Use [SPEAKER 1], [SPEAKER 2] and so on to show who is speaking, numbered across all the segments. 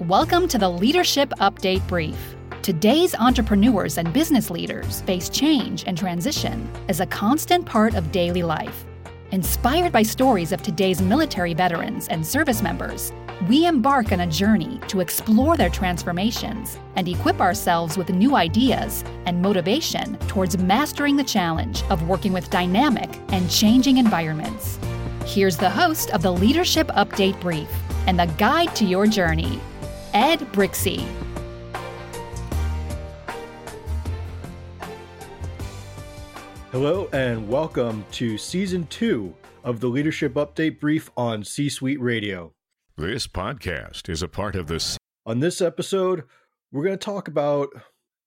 [SPEAKER 1] Welcome to the Leadership Update Brief. Today's entrepreneurs and business leaders face change and transition as a constant part of daily life. Inspired by stories of today's military veterans and service members, we embark on a journey to explore their transformations and equip ourselves with new ideas and motivation towards mastering the challenge of working with dynamic and changing environments. Here's the host of the Leadership Update Brief and the guide to your journey, Ed Brixey.
[SPEAKER 2] Hello, and welcome to season two of the Leadership Update Brief on C Suite Radio.
[SPEAKER 3] This podcast is a part of the.
[SPEAKER 2] On this episode, we're going to talk about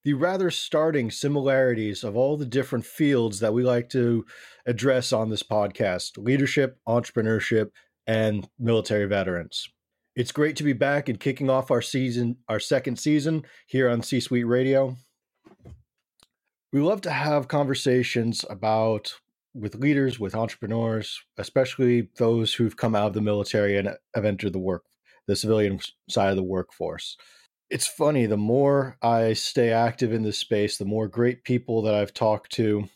[SPEAKER 2] the rather starting similarities of all the different fields that we like to address on this podcast leadership, entrepreneurship, and military veterans. It's great to be back and kicking off our season, our second season here on C Suite Radio. We love to have conversations about with leaders, with entrepreneurs, especially those who've come out of the military and have entered the work, the civilian side of the workforce. It's funny, the more I stay active in this space, the more great people that I've talked to,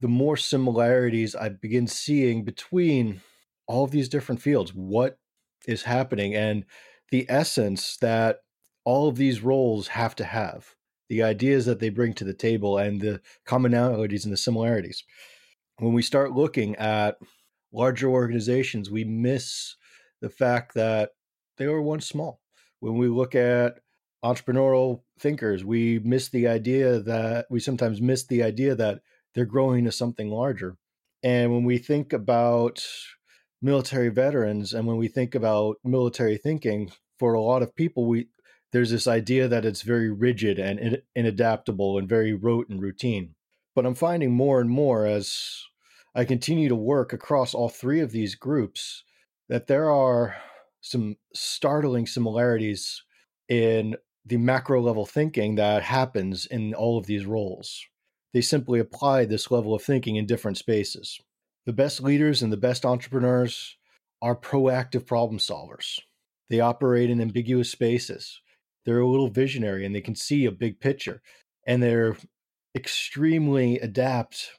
[SPEAKER 2] the more similarities I begin seeing between all of these different fields. What is happening and the essence that all of these roles have to have the ideas that they bring to the table and the commonalities and the similarities. When we start looking at larger organizations we miss the fact that they were once small. When we look at entrepreneurial thinkers we miss the idea that we sometimes miss the idea that they're growing to something larger. And when we think about military veterans and when we think about military thinking for a lot of people we there's this idea that it's very rigid and in, inadaptable and very rote and routine. But i'm finding more and more as i continue to work across all three of these groups that there are some startling similarities in the macro level thinking that happens in all of these roles. They simply apply this level of thinking in different spaces the best leaders and the best entrepreneurs are proactive problem solvers. They operate in ambiguous spaces. They're a little visionary and they can see a big picture. And they're extremely adept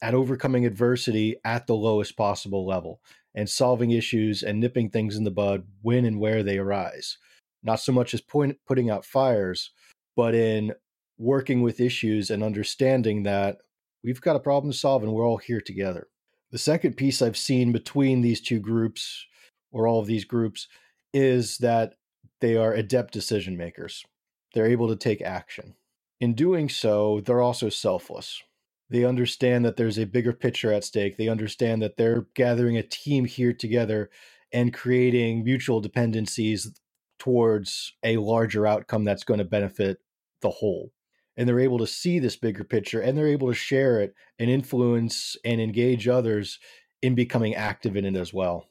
[SPEAKER 2] at overcoming adversity at the lowest possible level and solving issues and nipping things in the bud when and where they arise. Not so much as point, putting out fires, but in working with issues and understanding that we've got a problem to solve and we're all here together. The second piece I've seen between these two groups, or all of these groups, is that they are adept decision makers. They're able to take action. In doing so, they're also selfless. They understand that there's a bigger picture at stake. They understand that they're gathering a team here together and creating mutual dependencies towards a larger outcome that's going to benefit the whole and they're able to see this bigger picture and they're able to share it and influence and engage others in becoming active in it as well.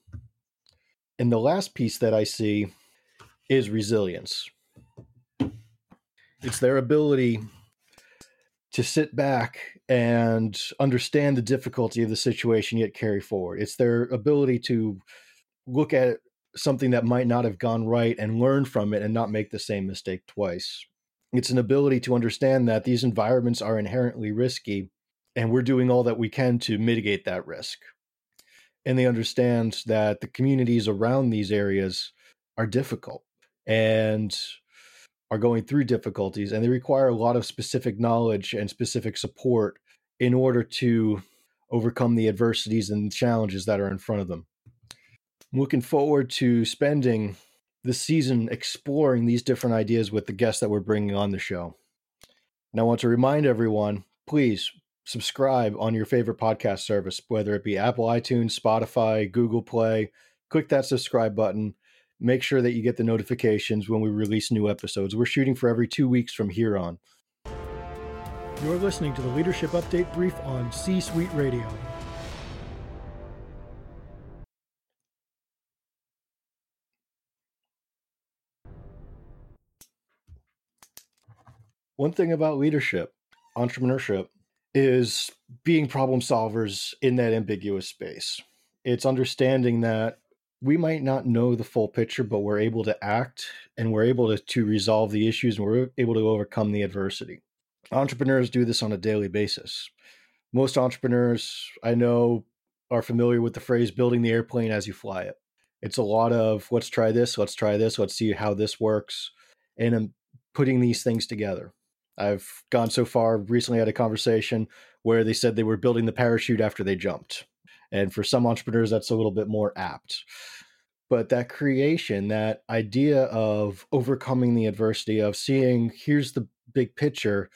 [SPEAKER 2] And the last piece that I see is resilience. It's their ability to sit back and understand the difficulty of the situation yet carry forward. It's their ability to look at something that might not have gone right and learn from it and not make the same mistake twice it's an ability to understand that these environments are inherently risky and we're doing all that we can to mitigate that risk and they understand that the communities around these areas are difficult and are going through difficulties and they require a lot of specific knowledge and specific support in order to overcome the adversities and challenges that are in front of them. I'm looking forward to spending this season exploring these different ideas with the guests that we're bringing on the show. And I want to remind everyone please subscribe on your favorite podcast service, whether it be Apple iTunes, Spotify, Google Play. Click that subscribe button. Make sure that you get the notifications when we release new episodes. We're shooting for every two weeks from here on. You're listening to the Leadership Update Brief on C Suite Radio. One thing about leadership, entrepreneurship, is being problem solvers in that ambiguous space. It's understanding that we might not know the full picture, but we're able to act and we're able to, to resolve the issues and we're able to overcome the adversity. Entrepreneurs do this on a daily basis. Most entrepreneurs I know are familiar with the phrase building the airplane as you fly it. It's a lot of let's try this, let's try this, let's see how this works, and I'm putting these things together. I've gone so far recently had a conversation where they said they were building the parachute after they jumped. And for some entrepreneurs, that's a little bit more apt. But that creation, that idea of overcoming the adversity, of seeing here's the big picture,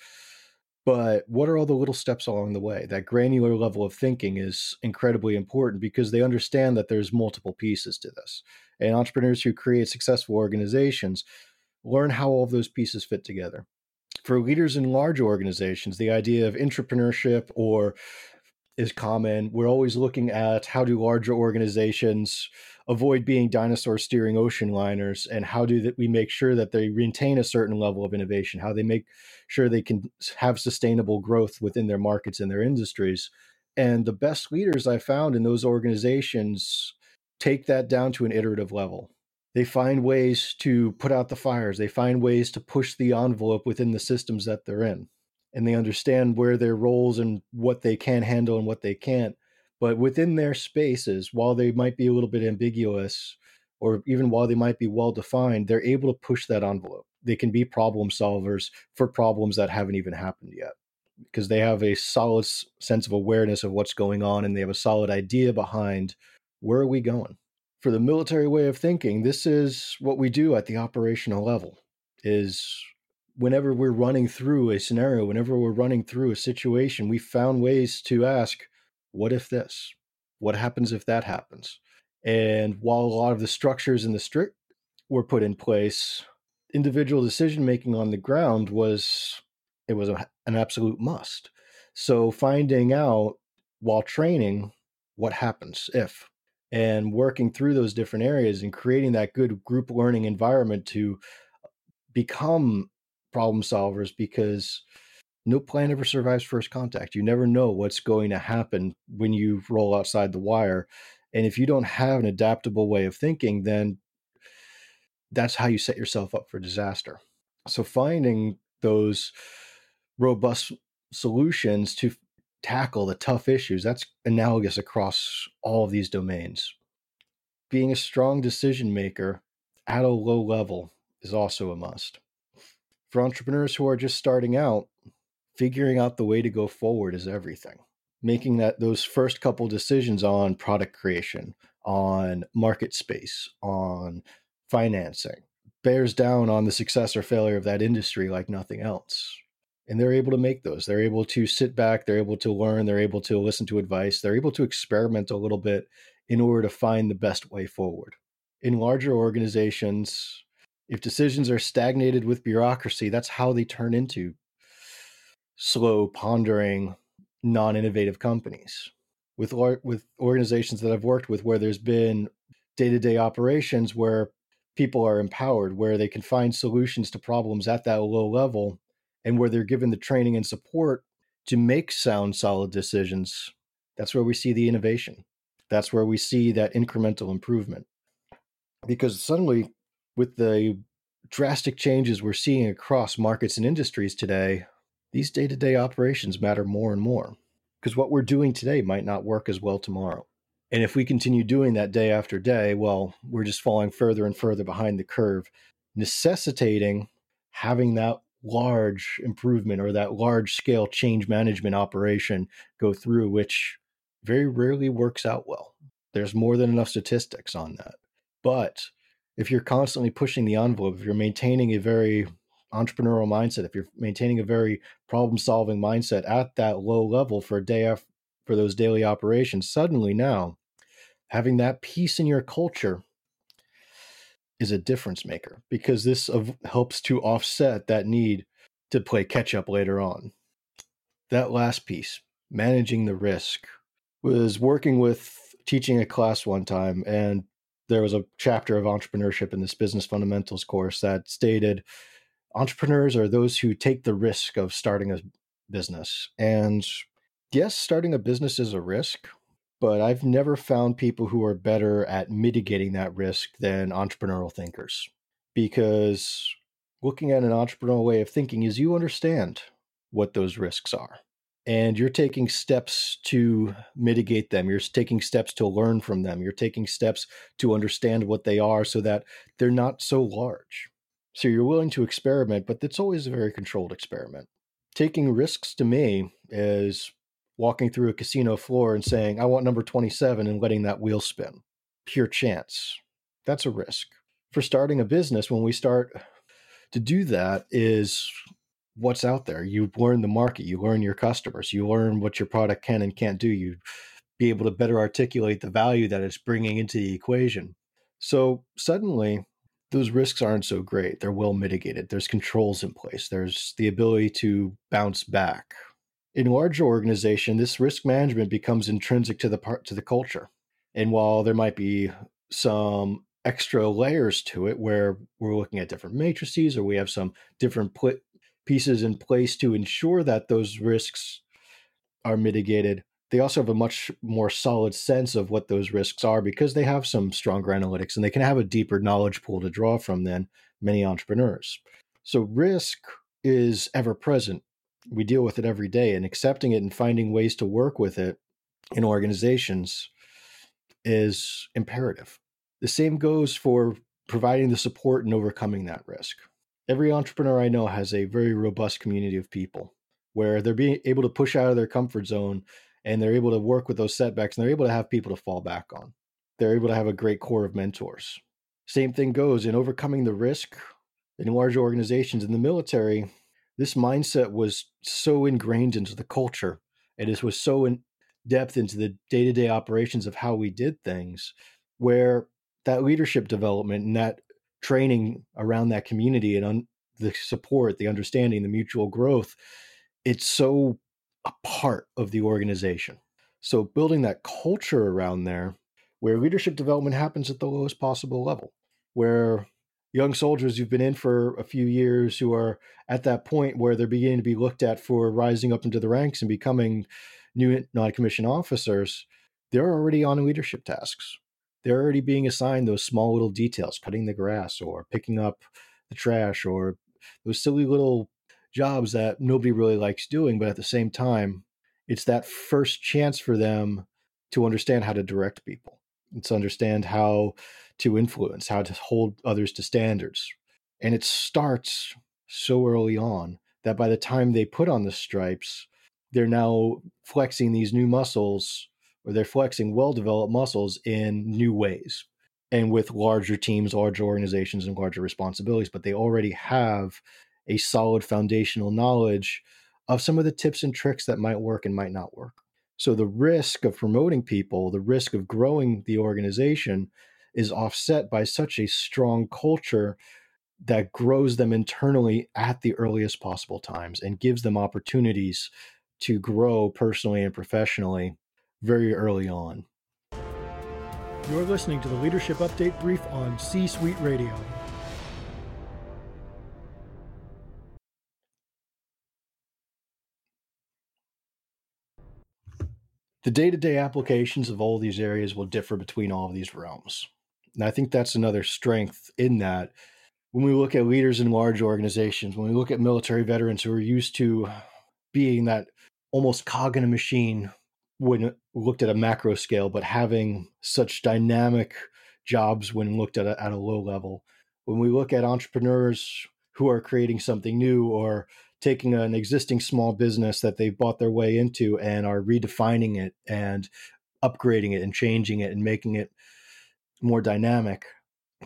[SPEAKER 2] but what are all the little steps along the way? That granular level of thinking is incredibly important because they understand that there's multiple pieces to this. And entrepreneurs who create successful organizations learn how all of those pieces fit together. For leaders in large organizations, the idea of entrepreneurship or is common. We're always looking at how do larger organizations avoid being dinosaur steering ocean liners and how do that we make sure that they maintain a certain level of innovation, how they make sure they can have sustainable growth within their markets and their industries. And the best leaders I found in those organizations take that down to an iterative level. They find ways to put out the fires. They find ways to push the envelope within the systems that they're in and they understand where their roles and what they can handle and what they can't. But within their spaces, while they might be a little bit ambiguous, or even while they might be well defined, they're able to push that envelope. They can be problem solvers for problems that haven't even happened yet because they have a solid sense of awareness of what's going on and they have a solid idea behind where are we going. For the military way of thinking, this is what we do at the operational level is whenever we're running through a scenario, whenever we're running through a situation, we found ways to ask, what if this? What happens if that happens? And while a lot of the structures in the strict were put in place, individual decision making on the ground was it was a, an absolute must. So finding out while training what happens if and working through those different areas and creating that good group learning environment to become problem solvers because no plan ever survives first contact. You never know what's going to happen when you roll outside the wire. And if you don't have an adaptable way of thinking, then that's how you set yourself up for disaster. So finding those robust solutions to tackle the tough issues, that's analogous across all of these domains. Being a strong decision maker at a low level is also a must for entrepreneurs who are just starting out, figuring out the way to go forward is everything. Making that those first couple decisions on product creation, on market space, on financing bears down on the success or failure of that industry like nothing else. And they're able to make those. They're able to sit back, they're able to learn, they're able to listen to advice, they're able to experiment a little bit in order to find the best way forward. In larger organizations, if decisions are stagnated with bureaucracy, that's how they turn into slow, pondering, non-innovative companies. With with organizations that I've worked with, where there's been day-to-day operations where people are empowered, where they can find solutions to problems at that low level, and where they're given the training and support to make sound, solid decisions, that's where we see the innovation. That's where we see that incremental improvement. Because suddenly with the drastic changes we're seeing across markets and industries today, these day to day operations matter more and more because what we're doing today might not work as well tomorrow. And if we continue doing that day after day, well, we're just falling further and further behind the curve, necessitating having that large improvement or that large scale change management operation go through, which very rarely works out well. There's more than enough statistics on that. But if you're constantly pushing the envelope, if you're maintaining a very entrepreneurial mindset, if you're maintaining a very problem solving mindset at that low level for a day after, for those daily operations, suddenly now having that piece in your culture is a difference maker because this helps to offset that need to play catch up later on. That last piece, managing the risk, was working with teaching a class one time and there was a chapter of entrepreneurship in this business fundamentals course that stated entrepreneurs are those who take the risk of starting a business. And yes, starting a business is a risk, but I've never found people who are better at mitigating that risk than entrepreneurial thinkers. Because looking at an entrepreneurial way of thinking is you understand what those risks are and you're taking steps to mitigate them. You're taking steps to learn from them. You're taking steps to understand what they are so that they're not so large. So you're willing to experiment but it's always a very controlled experiment. Taking risks to me is walking through a casino floor and saying i want number 27 and letting that wheel spin pure chance that's a risk for starting a business when we start to do that is what's out there. You learn the market, you learn your customers, you learn what your product can and can't do. You be able to better articulate the value that it's bringing into the equation. So suddenly, those risks aren't so great. They're well mitigated. There's controls in place. There's the ability to bounce back. In larger organization, this risk management becomes intrinsic to the part to the culture. And while there might be some extra layers to it where we're looking at different matrices or we have some different put pieces in place to ensure that those risks are mitigated. They also have a much more solid sense of what those risks are because they have some stronger analytics and they can have a deeper knowledge pool to draw from than many entrepreneurs. So, risk is ever present. We deal with it every day, and accepting it and finding ways to work with it in organizations is imperative. The same goes for providing the support and overcoming that risk every entrepreneur I know has a very robust community of people where they're being able to push out of their comfort zone and they're able to work with those setbacks and they're able to have people to fall back on. They're able to have a great core of mentors. Same thing goes in overcoming the risk in large organizations in the military. This mindset was so ingrained into the culture and it was so in depth into the day to day operations of how we did things, where that leadership development and that training around that community and un- the support, the understanding, the mutual growth, it's so a part of the organization. So building that culture around there where leadership development happens at the lowest possible level, where young soldiers who've been in for a few years who are at that point where they're beginning to be looked at for rising up into the ranks and becoming new non-commissioned officers, they're already on leadership tasks they're already being assigned those small little details, cutting the grass or picking up the trash or those silly little jobs that nobody really likes doing. But at the same time, it's that first chance for them to understand how to direct people. It's understand how to influence, how to hold others to standards. And it starts so early on that by the time they put on the stripes, they're now flexing these new muscles or they're flexing well developed muscles in new ways and with larger teams, larger organizations, and larger responsibilities. But they already have a solid foundational knowledge of some of the tips and tricks that might work and might not work. So the risk of promoting people, the risk of growing the organization is offset by such a strong culture that grows them internally at the earliest possible times and gives them opportunities to grow personally and professionally very early on.
[SPEAKER 4] You're listening to the Leadership Update Brief on C Suite Radio.
[SPEAKER 2] The day to day applications of all these areas will differ between all of these realms. And I think that's another strength in that when we look at leaders in large organizations, when we look at military veterans who are used to being that almost cog in a machine when looked at a macro scale, but having such dynamic jobs when looked at a, at a low level. When we look at entrepreneurs who are creating something new or taking an existing small business that they've bought their way into and are redefining it and upgrading it and changing it and making it more dynamic,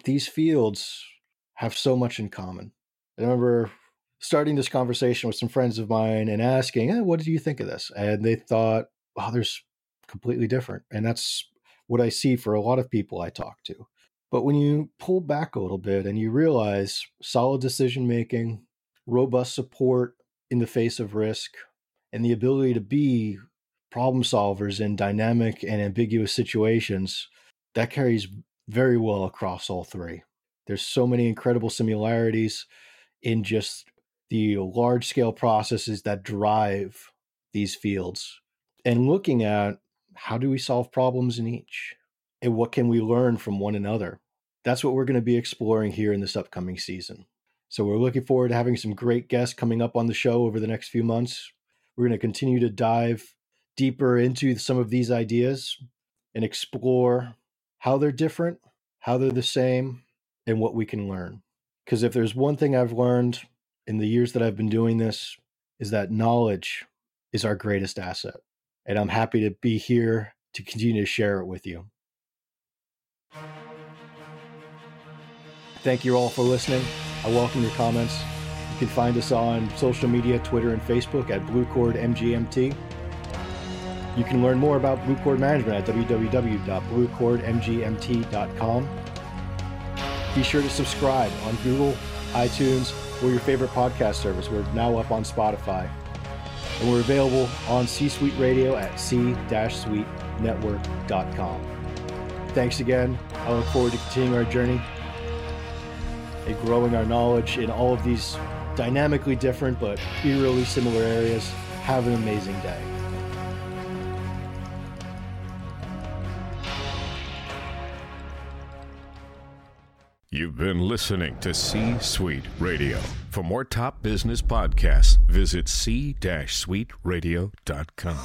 [SPEAKER 2] these fields have so much in common. I remember starting this conversation with some friends of mine and asking, hey, what do you think of this? And they thought, others completely different. And that's what I see for a lot of people I talk to. But when you pull back a little bit and you realize solid decision making, robust support in the face of risk, and the ability to be problem solvers in dynamic and ambiguous situations, that carries very well across all three. There's so many incredible similarities in just the large scale processes that drive these fields and looking at how do we solve problems in each? And what can we learn from one another? That's what we're going to be exploring here in this upcoming season. So we're looking forward to having some great guests coming up on the show over the next few months. We're going to continue to dive deeper into some of these ideas and explore how they're different, how they're the same, and what we can learn. Because if there's one thing I've learned in the years that I've been doing this, is that knowledge is our greatest asset. And I'm happy to be here to continue to share it with you. Thank you all for listening. I welcome your comments. You can find us on social media, Twitter and Facebook at Cord MGMT. You can learn more about Blue Cord Management at www.bluecordmgmt.com. Be sure to subscribe on Google, iTunes, or your favorite podcast service. We're now up on Spotify. And we're available on C Suite Radio at c-suitenetwork.com. Thanks again. I look forward to continuing our journey and growing our knowledge in all of these dynamically different but eerily similar areas. Have an amazing day.
[SPEAKER 3] You've been listening to C Suite Radio. For more top business podcasts, visit c-suiteradio.com.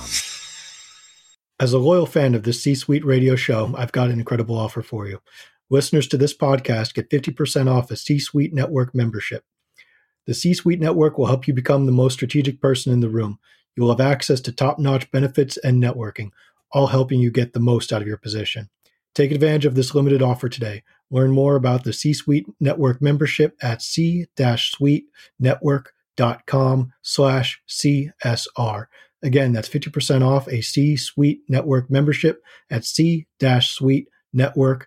[SPEAKER 4] As a loyal fan of the C Suite Radio show, I've got an incredible offer for you. Listeners to this podcast get 50% off a C Suite Network membership. The C Suite Network will help you become the most strategic person in the room. You will have access to top notch benefits and networking, all helping you get the most out of your position. Take advantage of this limited offer today. Learn more about the C Suite Network membership at c-suitenetwork.com slash CSR. Again, that's 50% off a C Suite Network membership at c-suitenetwork.com